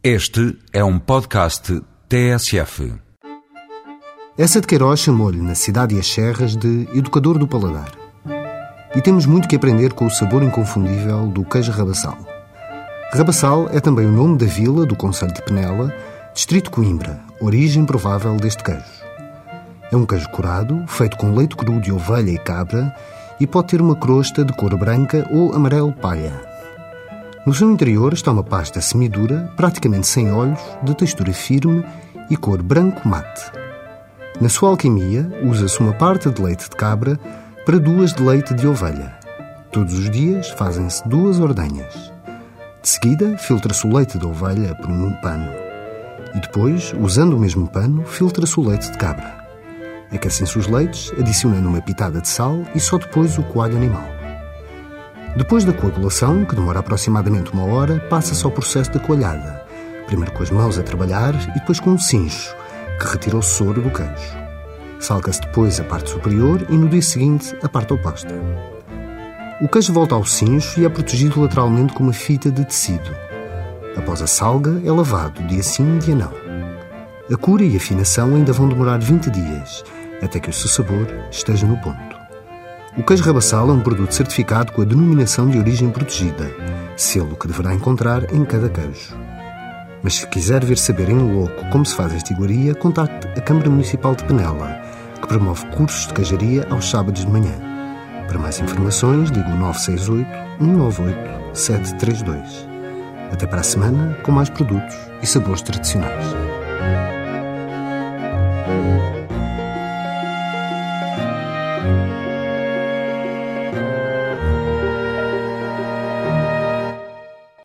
Este é um podcast TSF. Essa de Queiroz chamou-lhe, na Cidade e as Serras, de Educador do Paladar. E temos muito que aprender com o sabor inconfundível do queijo rabassal. Rabassal é também o nome da vila do Conselho de Penela, Distrito Coimbra, origem provável deste queijo. É um queijo curado, feito com leite cru de ovelha e cabra e pode ter uma crosta de cor branca ou amarelo palha. No seu interior está uma pasta semidura, praticamente sem olhos, de textura firme e cor branco mate. Na sua alquimia, usa-se uma parte de leite de cabra para duas de leite de ovelha. Todos os dias fazem-se duas ordenhas. De seguida, filtra-se o leite de ovelha por um pano. E depois, usando o mesmo pano, filtra-se o leite de cabra. Aquecem-se os leites, adicionando uma pitada de sal e só depois o coalho animal. Depois da coagulação, que demora aproximadamente uma hora, passa-se ao processo da coalhada. Primeiro com as mãos a trabalhar e depois com um cincho, que retira o soro do queijo. Salga-se depois a parte superior e no dia seguinte a parte oposta. O queijo volta ao cincho e é protegido lateralmente com uma fita de tecido. Após a salga, é lavado, dia sim, dia não. A cura e a afinação ainda vão demorar 20 dias, até que o seu sabor esteja no ponto. O queijo rabassal é um produto certificado com a denominação de origem protegida, selo que deverá encontrar em cada queijo. Mas se quiser vir saber em louco como se faz esta iguaria, contacte a Câmara Municipal de Penela, que promove cursos de queijaria aos sábados de manhã. Para mais informações, ligue o 968 198 732. Até para a semana, com mais produtos e sabores tradicionais.